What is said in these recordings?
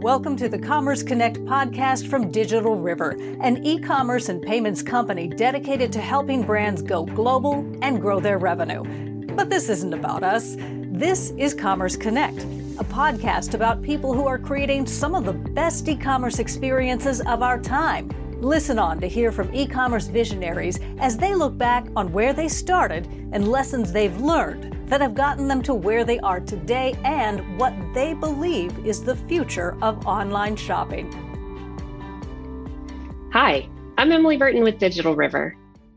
Welcome to the Commerce Connect podcast from Digital River, an e commerce and payments company dedicated to helping brands go global and grow their revenue. But this isn't about us. This is Commerce Connect, a podcast about people who are creating some of the best e commerce experiences of our time. Listen on to hear from e commerce visionaries as they look back on where they started and lessons they've learned that have gotten them to where they are today and what they believe is the future of online shopping. Hi, I'm Emily Burton with Digital River.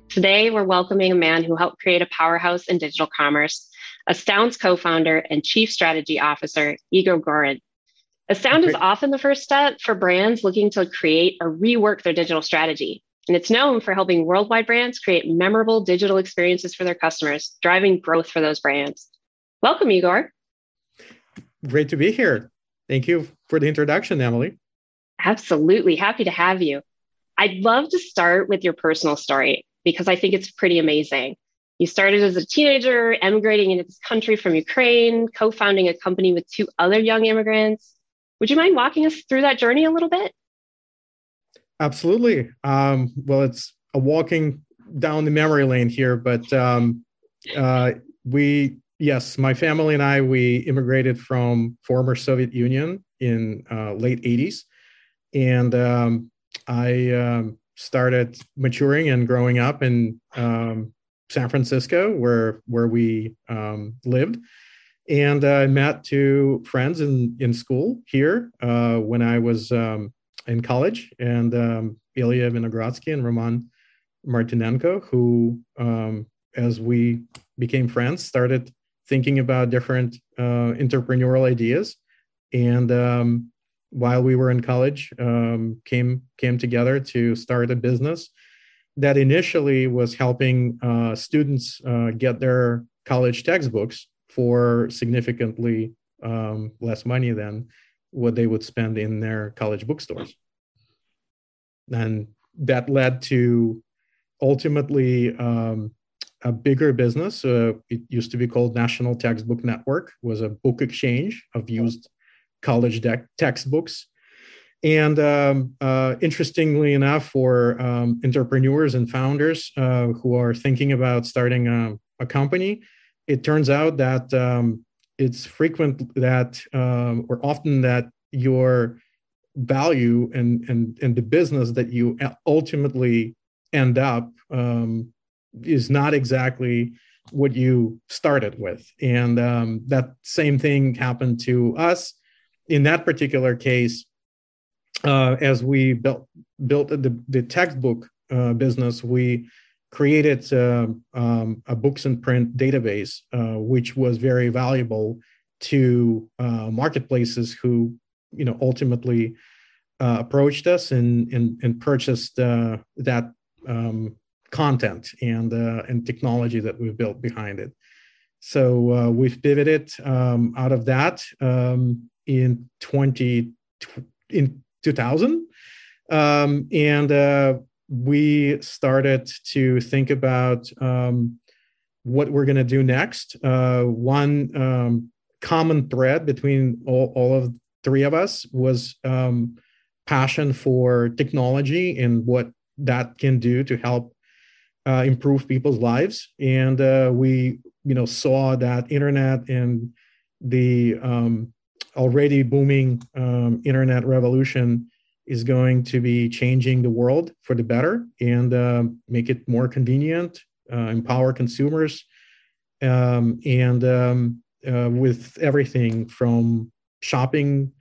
Today, we're welcoming a man who helped create a powerhouse in digital commerce, Astound's co founder and chief strategy officer, Igor Gorin. Astound is often the first step for brands looking to create or rework their digital strategy and it's known for helping worldwide brands create memorable digital experiences for their customers, driving growth for those brands. Welcome, Igor. Great to be here. Thank you for the introduction, Emily. Absolutely. Happy to have you. I'd love to start with your personal story because I think it's pretty amazing. You started as a teenager, emigrating into this country from Ukraine, co founding a company with two other young immigrants. Would you mind walking us through that journey a little bit? Absolutely. Um, well, it's a walking down the memory lane here, but um, uh, we, yes, my family and I, we immigrated from former Soviet Union in uh, late 80s. And um, I um, started maturing and growing up in um, San Francisco, where, where we um, lived. And I met two friends in, in school here uh, when I was um, in college, and um, Ilya Vinogradsky and Roman Martinenko, who, um, as we became friends, started thinking about different uh, entrepreneurial ideas. And um, while we were in college, um, came came together to start a business that initially was helping uh, students uh, get their college textbooks for significantly um, less money than what they would spend in their college bookstores. And that led to ultimately um, a bigger business. Uh, it used to be called National Textbook Network, was a book exchange of used college de- textbooks. And um, uh, interestingly enough, for um, entrepreneurs and founders uh, who are thinking about starting a, a, company, it turns out that um, it's frequent that, um, or often that your value and and and the business that you ultimately end up um, is not exactly what you started with. And um, that same thing happened to us. In that particular case uh, as we built built the, the textbook uh, business we created uh, um, a books and print database uh, which was very valuable to uh, marketplaces who you know ultimately uh, approached us and and, and purchased uh, that um, content and uh, and technology that we've built behind it. So uh, we've pivoted um, out of that um, in twenty in two thousand, um, and we started to think about um, what we're going to do next. Uh, one um, common thread between all, all of three of us was um, passion for technology and what that can do to help uh, improve people's lives. And uh, we, you know, saw that internet and the um, already booming um, internet revolution is going to be changing the world for the better and uh, make it more convenient, uh, empower consumers, um, and um, uh, with everything from shopping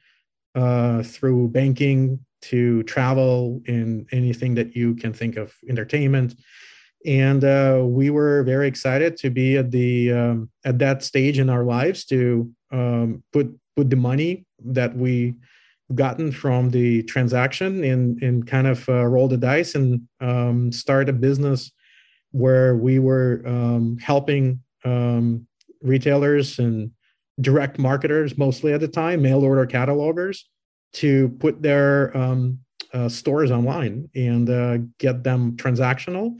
uh, through banking to travel in anything that you can think of entertainment. And uh, we were very excited to be at the um, at that stage in our lives to um, put put the money that we gotten from the transaction and and kind of uh, roll the dice and um, start a business where we were um, helping um, retailers and direct marketers mostly at the time, mail order catalogers, to put their um, uh, stores online and uh, get them transactional.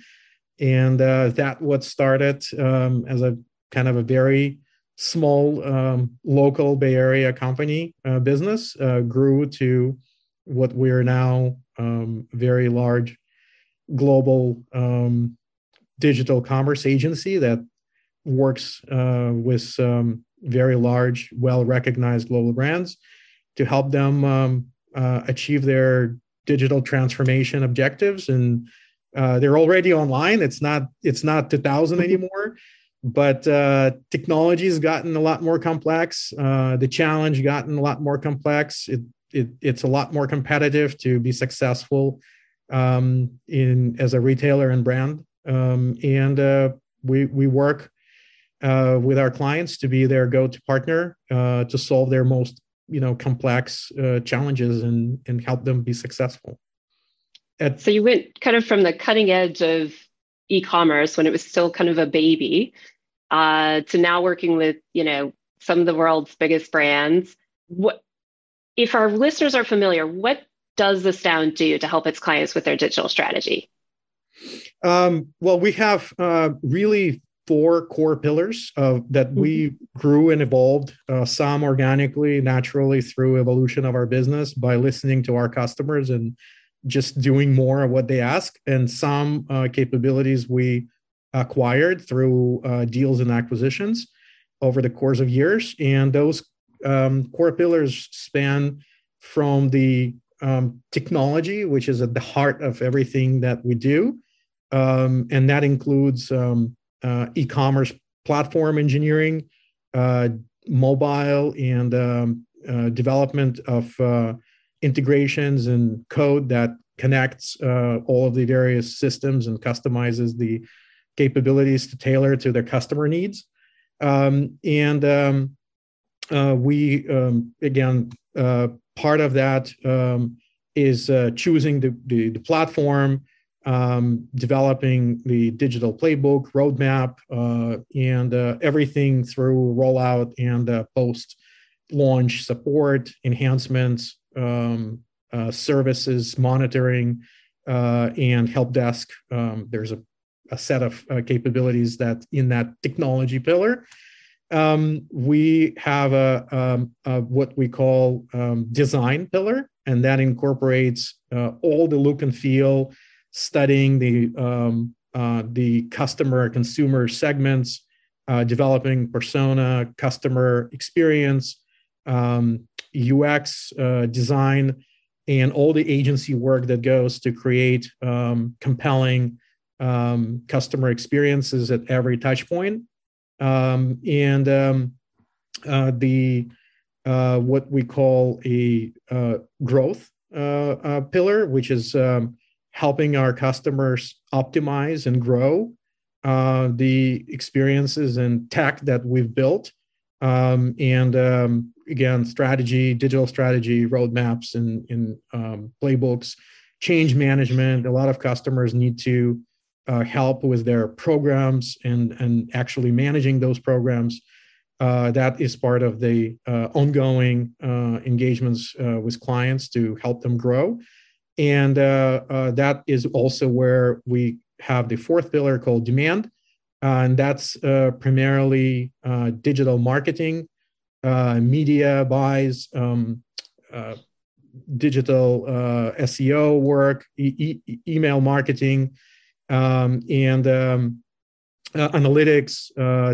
And uh, that what started um, as a kind of a very small um, local Bay Area company uh, business uh, grew to what we are now um, very large global um, digital commerce agency that works uh, with um, very large, well recognized global brands to help them um, uh, achieve their digital transformation objectives. And uh, they're already online. It's not it's not 2000 anymore, but uh, technology has gotten a lot more complex. Uh, the challenge gotten a lot more complex. It, it it's a lot more competitive to be successful um, in as a retailer and brand. Um, and uh, we we work uh, with our clients to be their go-to partner uh, to solve their most you know complex uh, challenges and and help them be successful. At, so you went kind of from the cutting edge of e-commerce when it was still kind of a baby uh, to now working with you know some of the world's biggest brands. What if our listeners are familiar? What does Astound do to help its clients with their digital strategy? Um, well, we have uh, really four core pillars uh, that we mm-hmm. grew and evolved, uh, some organically, naturally through evolution of our business by listening to our customers and just doing more of what they ask, and some uh, capabilities we acquired through uh, deals and acquisitions over the course of years. And those um, core pillars span from the um, technology, which is at the heart of everything that we do. Um, and that includes um, uh, e-commerce platform engineering, uh, mobile and um, uh, development of uh, integrations and code that connects uh, all of the various systems and customizes the capabilities to tailor to their customer needs. Um, and um, uh, we um, again part of that um, is choosing the, the, the platform um, developing the digital playbook, roadmap, uh, and uh, everything through rollout and uh, post launch support, enhancements, um, uh, services, monitoring, uh, and help desk. Um, there's a, a, set of uh, capabilities that in that technology pillar. Um, we have a, um, a, what we call um, design pillar, and that incorporates all the look and feel studying the um, uh, the customer consumer segments, uh, developing persona, customer experience, um, UX uh, design, and all the agency work that goes to create um, compelling um, customer experiences at every touch point. Um, and um, uh, the uh, what we call a uh, growth pillar, which is um, helping our customers optimize and grow uh, the experiences and tech that we've built. Um, and um, again, strategy, digital strategy, roadmaps, and, um, playbooks, change management. A lot of customers need to uh, help with their programs and, and actually managing those programs. Uh, that is part of the uh, ongoing uh, engagements uh, with clients to help them grow. And uh, that is also where we have the fourth pillar called demand. Uh, and that's uh, primarily uh, digital marketing, media buys, um, digital SEO work, e- e- email marketing, um, and um, analytics,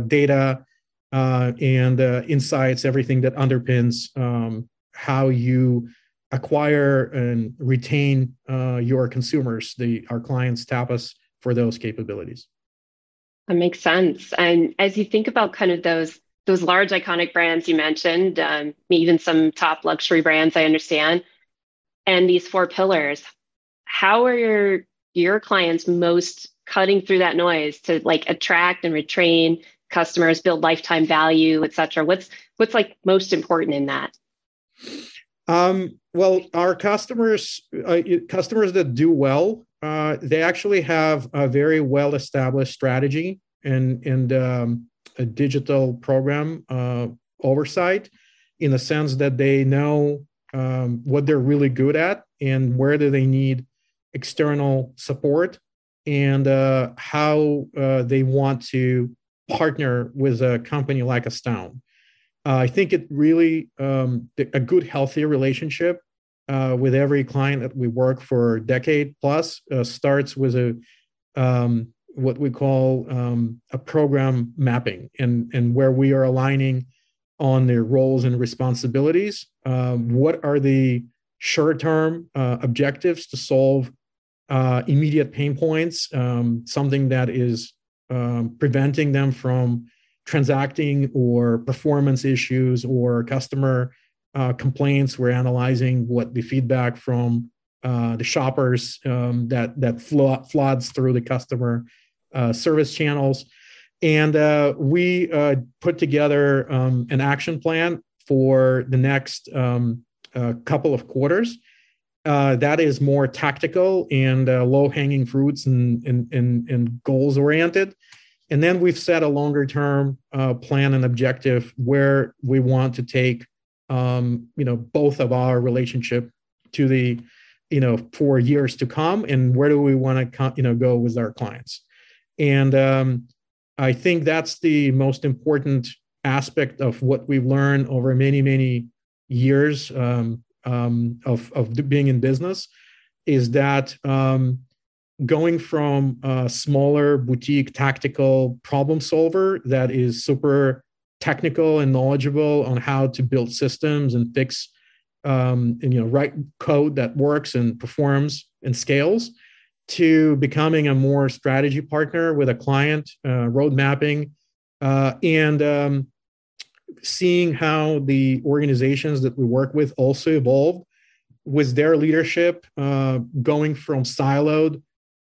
data, and insights, everything that underpins um, how you acquire and retain uh, your consumers. The our clients tap us for those capabilities. That makes sense. And as you think about kind of those those large iconic brands you mentioned, um, even some top luxury brands, I understand, and these four pillars, how are your your clients most cutting through that noise to like attract and retrain customers, build lifetime value, et cetera? What's what's like most important in that? Um, well, our customers, uh, customers that do well, uh, they actually have a very well established strategy and and um, a digital program uh, oversight, in the sense that they know um, what they're really good at and where do they need external support and uh, how uh, they want to partner with a company like Astound. Uh, I think it really um, a good, healthy relationship uh, with every client that we work for a decade plus uh, starts with a um, what we call um, a program mapping, and and where we are aligning on their roles and responsibilities. Um, what are the short-term uh, objectives to solve uh, immediate pain points? Um, something that is um, preventing them from transacting or performance issues or customer uh, complaints. We're analyzing what the feedback from uh, the shoppers um, that that flo- floods through the customer uh, service channels, and uh, we uh, put together um, an action plan for the next um, couple of quarters. that is more tactical and low hanging fruits and, and, and, and goals oriented. And then we've set a longer term plan and objective where we want to take, um, you know, both of our relationship to the, you know, for years to come, and where do we want to, you know, go with our clients. And um, I think that's the most important aspect of what we've learned over many, many years um, um, of of being in business, is that um, going from a smaller boutique tactical problem solver that is super technical and knowledgeable on how to build systems and fix um, and you know write code that works and performs and scales to becoming a more strategy partner with a client uh, road mapping uh, and um, seeing how the organizations that we work with also evolved with their leadership uh, going from siloed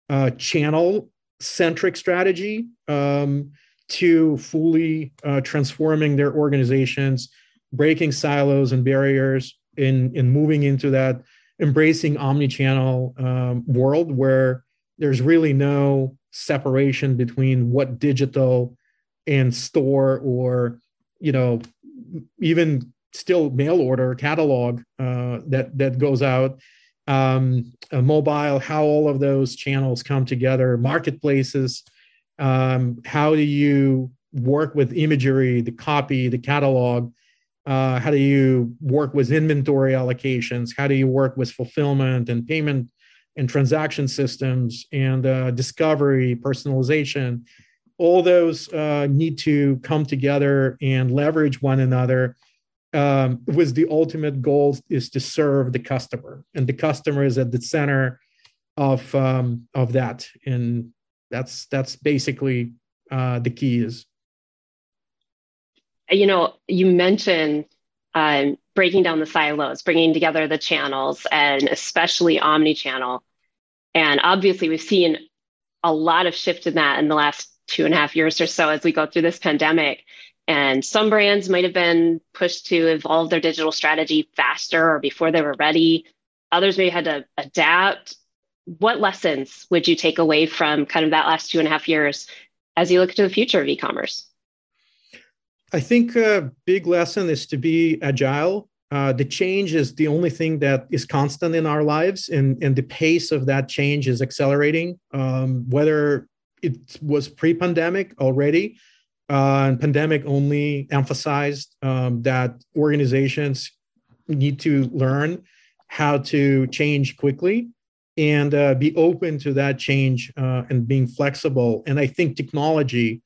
uh, channel centric strategy um, to fully uh, transforming their organizations, breaking silos and barriers, in in moving into that embracing omni-channel um, world where there's really no separation between what digital and store or you know even still mail order catalog uh, that that goes out um, mobile, how all of those channels come together, marketplaces. Um, how do you work with imagery, the copy, the catalog? Uh, how do you work with inventory allocations? How do you work with fulfillment and payment and transaction systems and uh, discovery, personalization? All those uh, need to come together and leverage one another um, was the ultimate goal is to serve the customer, and the customer is at the center of um, of that, and that's that's basically uh, the key is. You know, you mentioned um, breaking down the silos, bringing together the channels, and especially omni-channel. And obviously, we've seen a lot of shift in that in the last two and a half years or so as we go through this pandemic. And some brands might have been pushed to evolve their digital strategy faster or before they were ready. Others may have had to adapt. What lessons would you take away from kind of that last two and a half years as you look to the future of e commerce? I think a big lesson is to be agile. Uh, the change is the only thing that is constant in our lives, and, and the pace of that change is accelerating. Um, whether it was pre pandemic already, uh, and pandemic only emphasized um, that organizations need to learn how to change quickly and uh, be open to that change uh, and being flexible. And I think technology,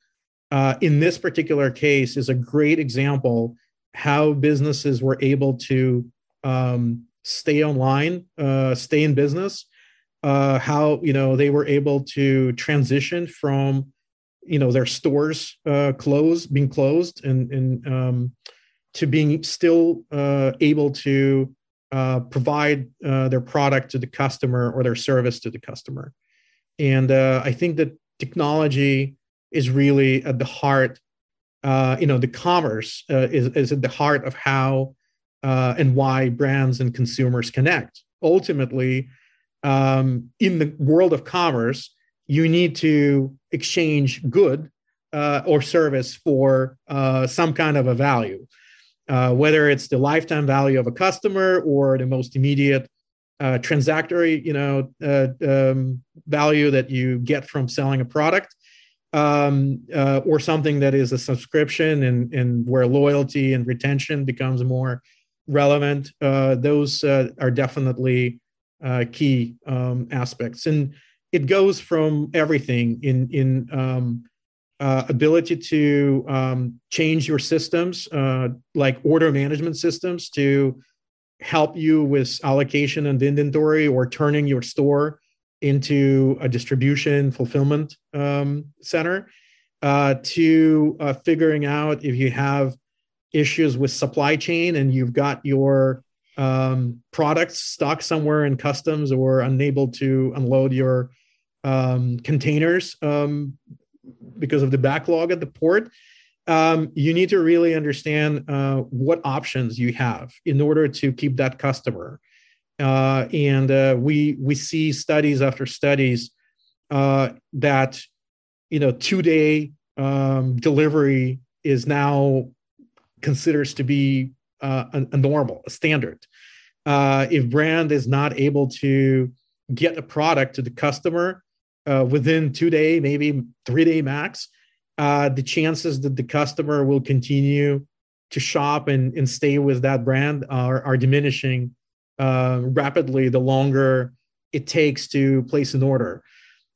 uh, in this particular case, is a great example how businesses were able to um, stay online, uh, stay in business. Uh, how you know they were able to transition from you know their stores uh, closed, being closed, and and um, to being still able to uh, provide uh, their product to the customer or their service to the customer. And uh, I think that technology is really at the heart. Uh, you know, the commerce is is at the heart of how and why brands and consumers connect. Ultimately, um, in the world of commerce, you need to exchange good uh, or service for uh, some kind of a value, uh, whether it's the lifetime value of a customer or the most immediate uh, transactory, you know, uh, um, value that you get from selling a product. um, uh, or something that is a subscription and, and where loyalty and retention becomes more relevant. Uh, those uh, are definitely uh, key um, aspects, and it goes from everything in in um, uh, ability to um, change your systems, uh, like order management systems, to help you with allocation and inventory, or turning your store into a distribution fulfillment um, center, uh, to uh, figuring out if you have issues with supply chain and you've got your um, products stuck somewhere in customs or unable to unload your um, containers um, because of the backlog at the port. Um, you need to really understand uh, what options you have in order to keep that customer. Uh, and uh, we we see studies after studies uh, that you know two day um, delivery is now considers to be uh, a, a, normal, a standard. Uh, if brand is not able to get a product to the customer uh, within two day, maybe three day max, uh, the chances that the customer will continue to shop and, and stay with that brand are, are diminishing uh, rapidly the longer it takes to place an order.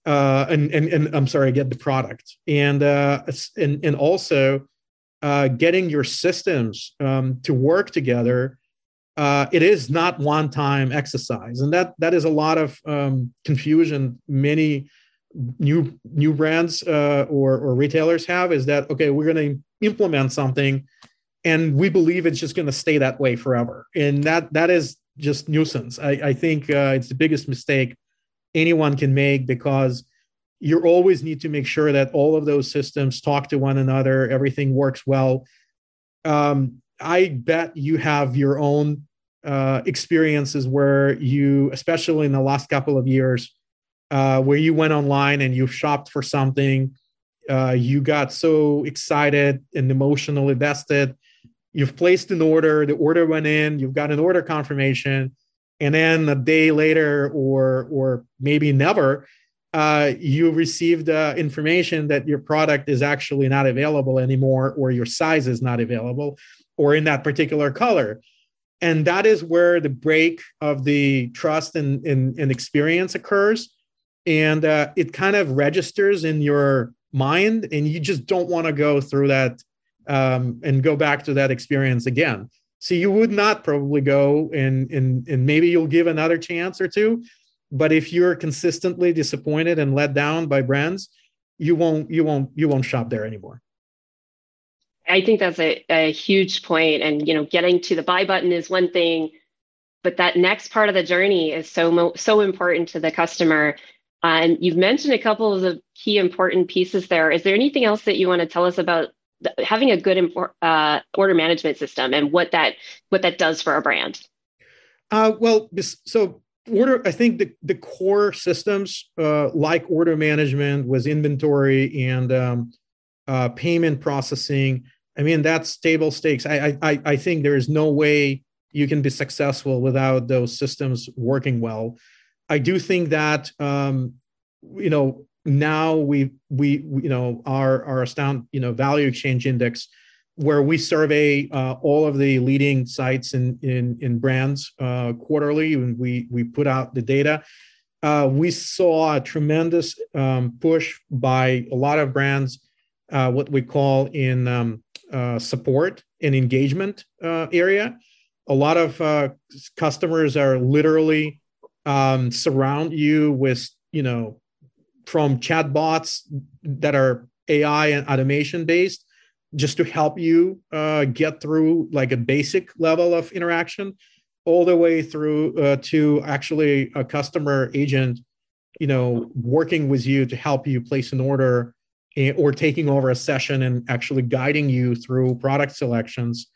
Uh, and, and, and I'm sorry, get the product. And, and, and also, uh, getting your systems um, to work together, uh, it is not one time exercise, and that that is a lot of um, confusion. Many new new brands uh, or or retailers have is that okay, we're going to implement something, and we believe it's just going to stay that way forever, and that that is just nuisance. I, I think uh, it's the biggest mistake anyone can make because you always need to make sure that all of those systems talk to one another, everything works well. Um, I bet you have your own uh, experiences where you, especially in the last couple of years, uh, where you went online and you shopped for something, uh, you got so excited and emotionally invested. You've placed an order, the order went in, you've got an order confirmation, and then a day later, or or maybe never, uh, you received uh, information that your product is actually not available anymore, or your size is not available, or in that particular color. And that is where the break of the trust and, and, and experience occurs. And uh, it kind of registers in your mind, and you just don't want to go through that um, and go back to that experience again. So you would not probably go and, and, and maybe you'll give another chance or two, but if you're consistently disappointed and let down by brands, you won't you won't you won't shop there anymore. I think that's a, a huge point. And you know, getting to the buy button is one thing, but that next part of the journey is so so important to the customer. And you've mentioned a couple of the key important pieces there. Is there anything else that you want to tell us about the, having a good uh, order management system and what that what that does for a brand? Uh, well, so order i think the, the core systems uh, like order management was inventory and um, uh, payment processing i mean that's table stakes I, I i think there is no way you can be successful without those systems working well i do think that um, you know now we we you know our our astound you know value exchange index where we survey uh, all of the leading sites in in, in brands uh, quarterly, and we we put out the data. Uh, we saw a tremendous um, push by a lot of brands, uh, what we call in um, uh, support and engagement uh, area. A lot of customers are literally um, surround you with you know from chatbots that are AI and automation based just to help you uh, get through like a basic level of interaction all the way through uh, to actually a customer agent you know working with you to help you place an order or taking over a session and actually guiding you through product selections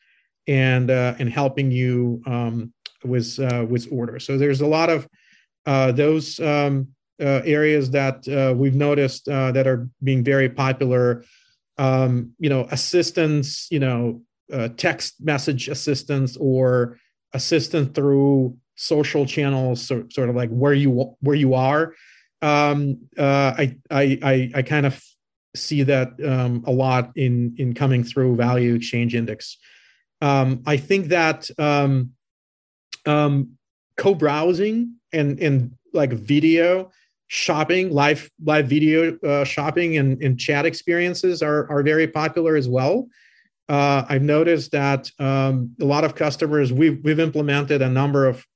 and uh, and helping you um, with uh, with orders so there's a lot of those um, uh, areas that uh, we've noticed that are being very popular um, you know, assistance, you know, uh, text message assistance or assistance through social channels, so, sort of like where you where you are. Um, uh, I, I I I kind of see that um, a lot in in coming through value exchange index. Um, I think that um, um, co-browsing and and like video shopping, live live video uh, shopping and, and chat experiences are are very popular as well. Uh, I've noticed that um, a lot of customers we've we've implemented a number of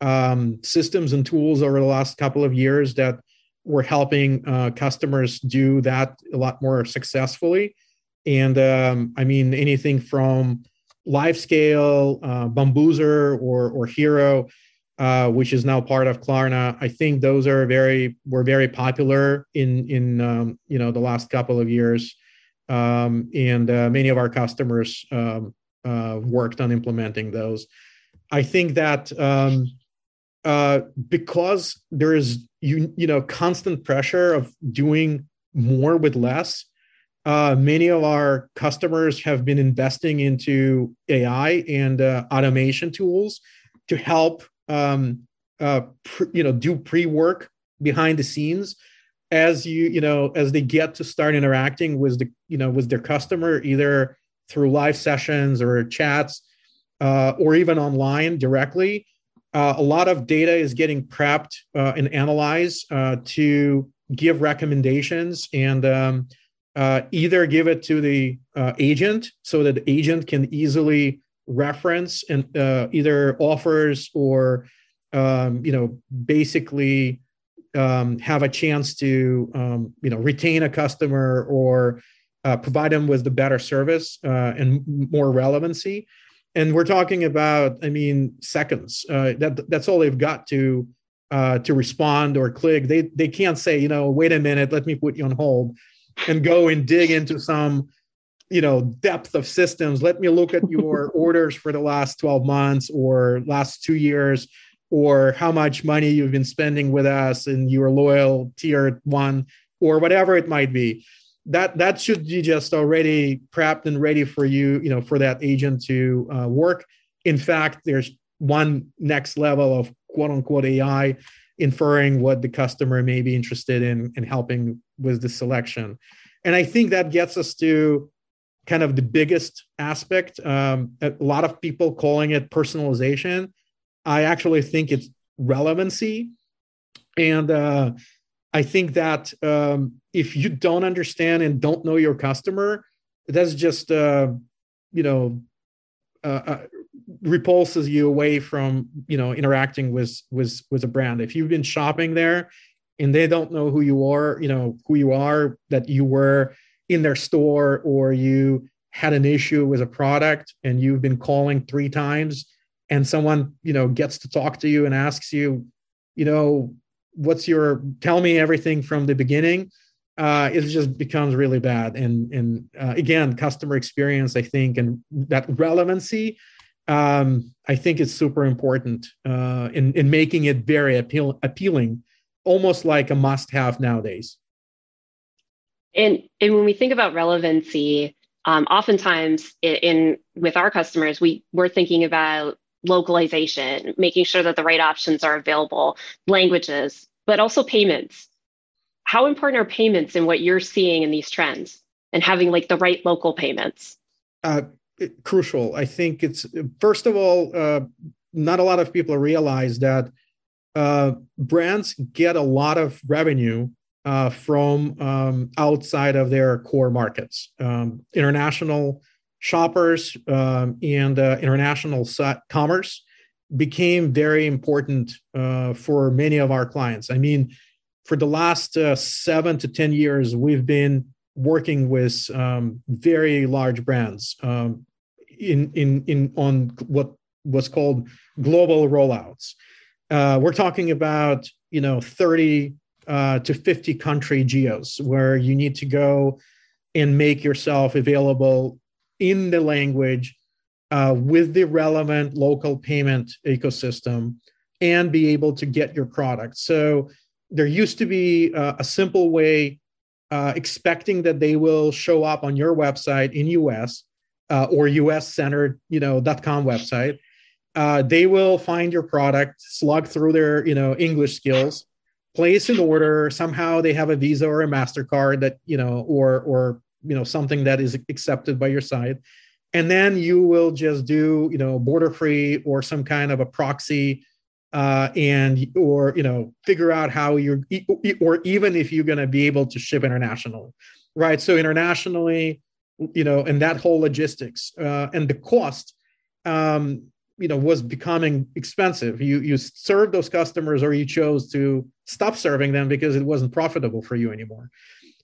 um, systems and tools over the last couple of years that we're helping uh, customers do that a lot more successfully. And um, I mean, anything from LiveScale, uh, Bambuser, or or Hero, uh, which is now part of Klarna. I think those are very were very popular in in um, you know the last couple of years, um, and uh, many of our customers um, uh, worked on implementing those. I think that um, uh, because there is you you know constant pressure of doing more with less. Uh, many of our customers have been investing into AI and automation tools to help um, uh, you know do pre work behind the scenes as you you know as they get to start interacting with the you know with their customer either through live sessions or chats uh, or even online directly. Uh, a lot of data is getting prepped uh, and analyzed uh, to give recommendations and um, uh, either give it to the uh, agent so that the agent can easily reference and uh, either offers or um, you know basically um, have a chance to um, you know retain a customer or provide them with the better service and more relevancy. And we're talking about i mean seconds uh, that that's all they've got to uh, to respond or click. They they can't say you know wait a minute let me put you on hold and go and dig into some you know depth of systems. Let me look at your orders for the last 12 months or last two years or how much money you've been spending with us and your loyal tier one or whatever it might be. That that should be just already prepped and ready for you you know for that agent to uh, work. In fact there's one next level of quote unquote ai inferring what the customer may be interested in and helping with the selection. And i think that gets us to kind of the biggest aspect um, a lot of people calling it personalization i actually think it's relevancy and uh, I think that um, if you don't understand and don't know your customer, that's just uh, you know uh, uh, repulses you away from you know interacting with with with a brand. If you've been shopping there and they don't know who you are, you know who you are, that you were in their store or you had an issue with a product and you've been calling three times and someone you know gets to talk to you and asks you you know what's your tell me everything from the beginning uh, it just becomes really bad. And and uh, again customer experience i think and that relevancy um, i think is super important uh, in in making it very appeal, appealing almost like a must have nowadays and and when we think about relevancy um, oftentimes in, in with our customers we we're thinking about localization, making sure that the right options are available, languages, but also payments. How important are payments in what you're seeing in these trends and having like the right local payments? Uh, crucial. I think it's first of all, uh, not a lot of people realize that uh, brands get a lot of revenue uh, from um, outside of their core markets. Um, international shoppers um, and uh, international commerce became very important uh, for many of our clients. I mean, for the last uh, seven to 10 years, we've been working with um, very large brands um, in, in, in, on what was called global rollouts. Uh, we're talking about, you know, 30 uh, to 50 country geos where you need to go and make yourself available in the language uh, with the relevant local payment ecosystem and be able to get your product. So there used to be uh, a simple way uh, expecting that they will show up on your website in US uh, or US centered, you know, .com website. They will find your product, slug through their, you know, English skills, place an order somehow they have a visa or a mastercard that you know or or you know something that is accepted by your site and then you will just do you know border free or some kind of a proxy uh, and or you know figure out how you're or even if you're going to be able to ship internationally right? So internationally you know and that whole logistics uh, and the cost um, you know was becoming expensive. You you served those customers or you chose to stop serving them because it wasn't profitable for you anymore.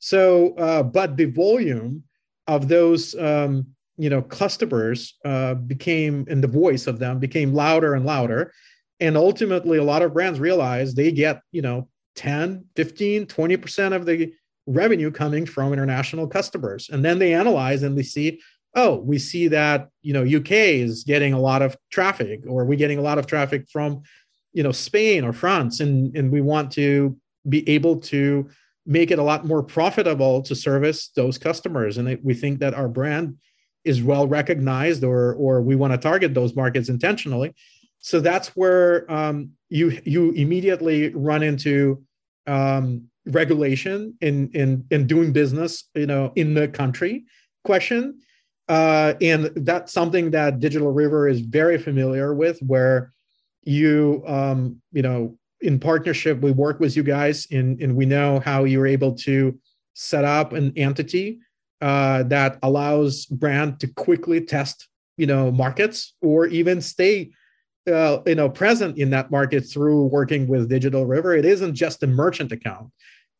So uh, but the volume of those um, you know customers uh, became and the voice of them became louder and louder. And ultimately a lot of brands realize they get you know 10 15 20% of the revenue coming from international customers. And then they analyze and they see oh we see that you know uk is getting a lot of traffic or we're getting a lot of traffic from you know spain or france and and we want to be able to make it a lot more profitable to service those customers. And we think that our brand is well recognized or or we want to target those markets intentionally. So that's where um, you you immediately run into um, regulation in in in doing business you know in the country. Question uh, and that's something that digital river is very familiar with where you um, you know in partnership we work with you guys and and we know how you're able to set up an entity uh, that allows brand to quickly test you know markets or even stay uh, you know present in that market through working with digital river. It isn't just a merchant account.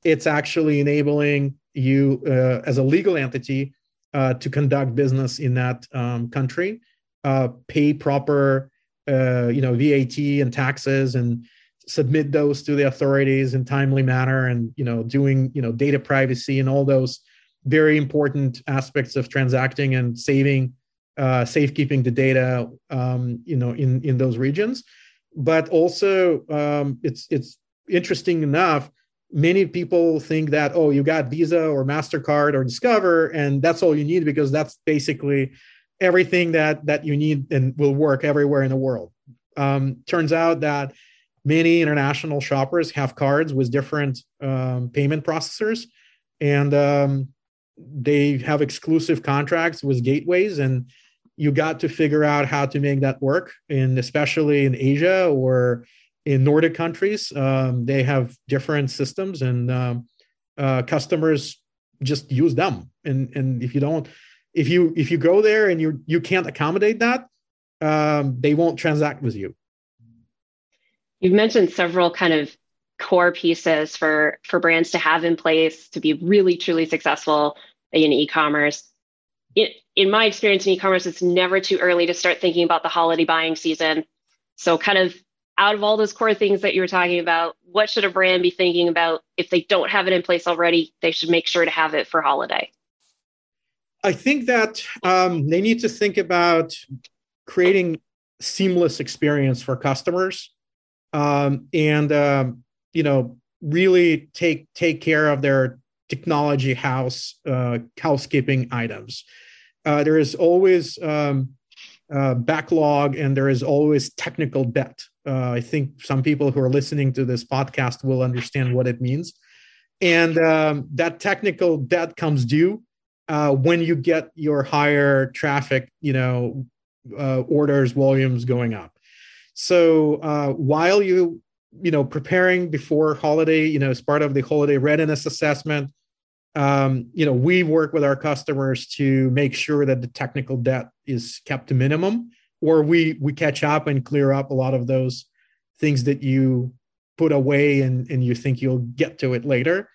It's actually enabling you uh, as a legal entity uh, to conduct business in that um, country uh, pay proper uh, you know vat and taxes and submit those to the authorities in timely manner and you know doing you know data privacy and all those very important aspects of transacting and saving uh, safekeeping the data um, you know in in those regions. But also um, it's it's interesting enough many people think that oh you got visa or mastercard or discover and that's all you need because that's basically everything that that you need and will work everywhere in the world. Um, turns out that many international shoppers have cards with different um, payment processors and um, they have exclusive contracts with gateways and you got to figure out how to make that work and especially in asia or in nordic countries um, they have different systems and um, uh, customers just use them. And and if you don't if you if you go there and you you can't accommodate that um, they won't transact with you. You've mentioned several kind of core pieces for for brands to have in place to be really truly successful in e-commerce. It, in my experience in e-commerce it's never too early to start thinking about the holiday buying season. So kind of out of all those core things that you were talking about what should a brand be thinking about if they don't have it in place already they should make sure to have it for holiday i think that um, they need to think about creating seamless experience for customers um, and um, you know really take take care of their technology house uh, housekeeping items. Uh, there is always um, uh, backlog and there is always technical debt. Uh, I think some people who are listening to this podcast will understand what it means. And um, that technical debt comes due uh, when you get your higher traffic, you know, uh, orders volumes going up. So while you you know preparing before holiday you know as part of the holiday readiness assessment um, you know we work with our customers to make sure that the technical debt is kept to minimum or we we catch up and clear up a lot of those things that you put away and and you think you'll get to it later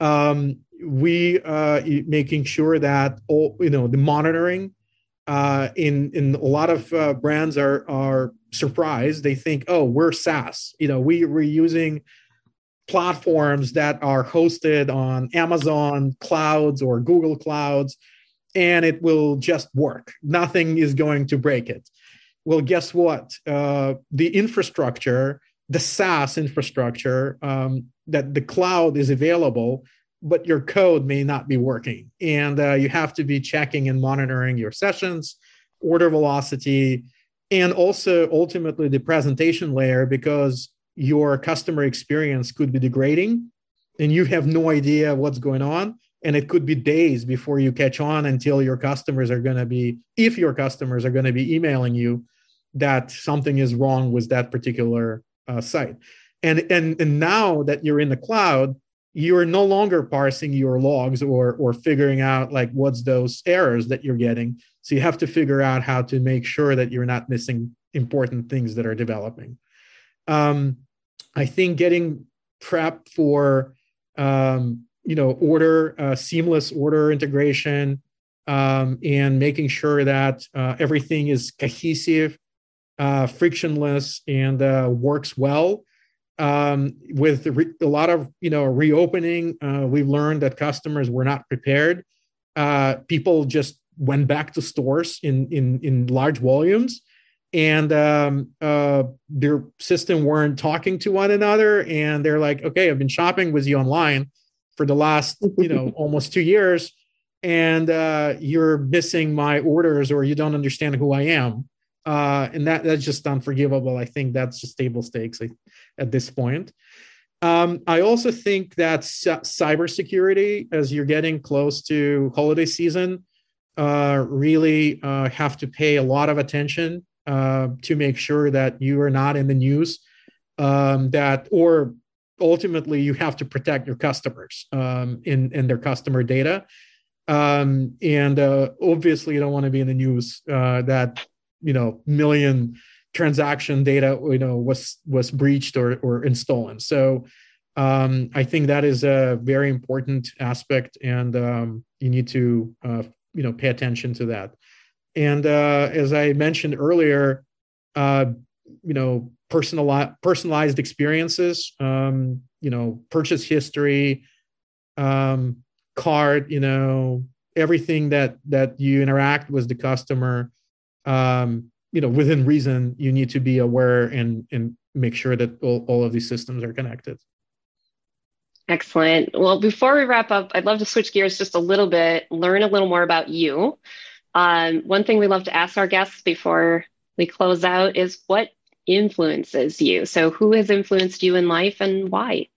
um, we uh, making sure that all you know the monitoring uh, in in a lot of uh, brands are are surprised. They think, oh, we're SaaS. You know, we we're using platforms that are hosted on Amazon clouds or Google clouds, and it will just work. Nothing is going to break it. Well, guess what? Uh, the infrastructure, the SaaS infrastructure, um, that the cloud is available, but your code may not be working, and uh, you have to be checking and monitoring your sessions, order velocity, and also ultimately the presentation layer because your customer experience could be degrading and you have no idea what's going on and it could be days before you catch on until your customers are going to be if your customers are going to be emailing you that something is wrong with that particular uh, site. And and and now that you're in the cloud you're no longer parsing your logs or or figuring out like what's those errors that you're getting. So you have to figure out how to make sure that you're not missing important things that are developing. Um, i think getting prep for um, you know order uh, seamless order integration um, and making sure that uh, everything is cohesive uh, frictionless and uh, works well. Um, with re- a lot of you know reopening uh, we've learned that customers were not prepared. Uh, people just went back to stores in in in large volumes. And um, uh, their system weren't talking to one another. And they're like okay i've been shopping with you online for the last you know almost two years. And uh, you're missing my orders or you don't understand who i am uh, and that that's just unforgivable. I think that's just table stakes at this point. Um, i also think that c- cybersecurity as you're getting close to holiday season uh, really uh, have to pay a lot of attention uh, to make sure that you are not in the news um, that or ultimately you have to protect your customers um, in, in their customer data. Um, and uh, obviously you don't want to be in the news uh, that you know million transaction data you know was was breached or or stolen. So um, i think that is a very important aspect and um, you need to uh, you know pay attention to that. And uh, as i mentioned earlier uh, you know personalized personalized experiences um, you know purchase history um, card you know everything that that you interact with the customer um, you know within reason you need to be aware and and make sure that all, all of these systems are connected. Excellent. Well before we wrap up i'd love to switch gears just a little bit learn a little more about you. Um, one thing we love to ask our guests before we close out is what influences you. So who has influenced you in life and why?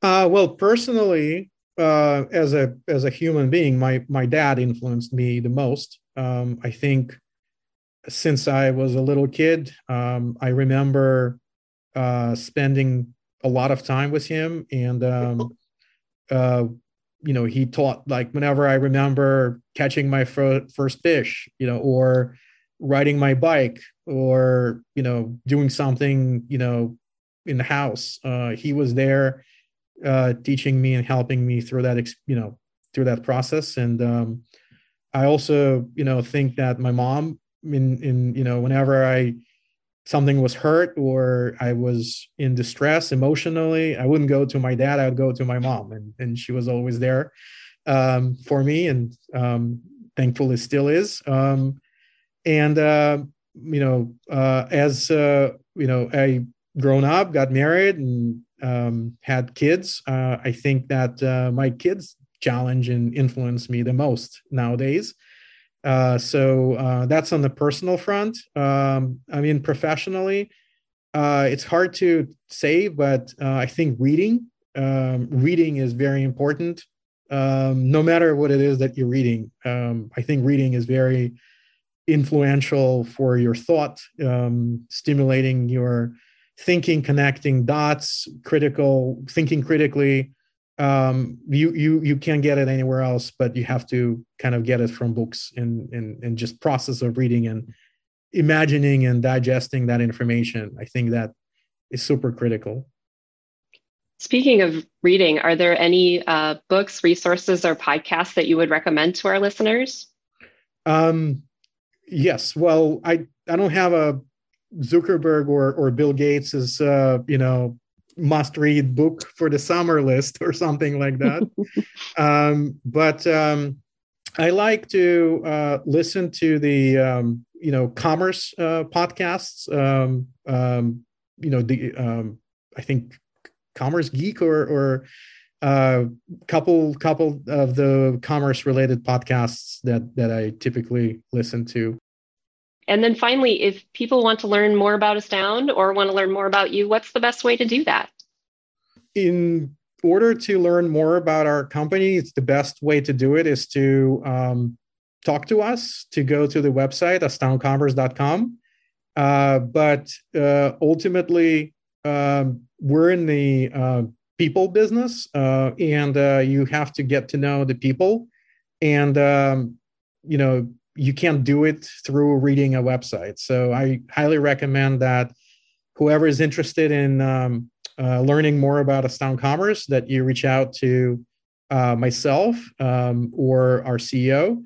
Uh, well personally uh, as a as a human being my my dad influenced me the most um, i think since I was a little kid. Um, I remember uh, spending a lot of time with him, and um, uh, you know, he taught like whenever I remember catching my fir- first fish, you know, or riding my bike, or you know, doing something, you know, in the house. Uh, he was there, uh, teaching me and helping me through that, you know, through that process, and um, I also, you know, think that my mom in in you know whenever i something was hurt or i was in distress emotionally i wouldn't go to my dad i would go to my mom and, and she was always there um, for me and um, thankfully still is um, and uh, you know uh, as uh, you know i grown up got married and um, had kids uh, i think that uh, my kids challenge and influence me the most nowadays uh, so uh, that's on the personal front. Um, I mean, professionally, uh, it's hard to say, but uh, I think reading, um, reading is very important. Um, no matter what it is that you're reading, um, I think reading is very influential for your thought, um, stimulating your thinking, connecting dots, critical thinking critically um, you you you can't get it anywhere else, but you have to kind of get it from books and and and just process of reading and imagining and digesting that information. I think that is super critical. Speaking of reading, are there any uh, books, resources, or podcasts that you would recommend to our listeners? Um, yes. Well, I I don't have a Zuckerberg or or Bill Gates's uh, you know must read book for the summer list or something like that. um, but um, I like to uh, listen to the um, you know commerce uh, podcasts. Um, um, you know the um, I think Commerce Geek or or uh, couple couple of the commerce related podcasts that that I typically listen to. And then finally, if people want to learn more about Astound or want to learn more about you, what's the best way to do that? In order to learn more about our company, it's the best way to do it is to um, talk to us, to go to the website, astoundcommerce.com. Uh, but uh, ultimately, um, we're in the uh, people business, uh, and uh, you have to get to know the people. And, um, you know, you can't do it through reading a website. So I highly recommend that whoever is interested in um, uh, learning more about Astound Commerce, that you reach out to uh, myself um, or our CEO,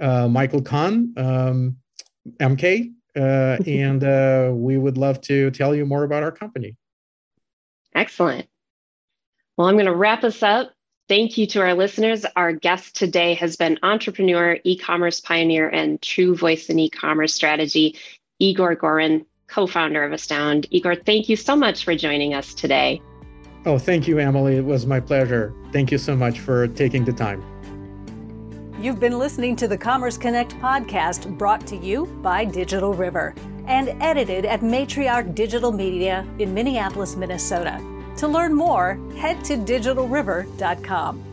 uh, Michael Kahn, um, MK, uh, and uh, we would love to tell you more about our company. Excellent. Well, I'm going to wrap us up Thank you to our listeners. Our guest today has been entrepreneur, e commerce pioneer, and true voice in e commerce strategy, Igor Gorin, co founder of Astound. Igor, thank you so much for joining us today. Oh, thank you, Emily. It was my pleasure. Thank you so much for taking the time. You've been listening to the Commerce Connect podcast brought to you by Digital River and edited at Matriarch Digital Media in Minneapolis, Minnesota. To learn more, head to digitalriver.com.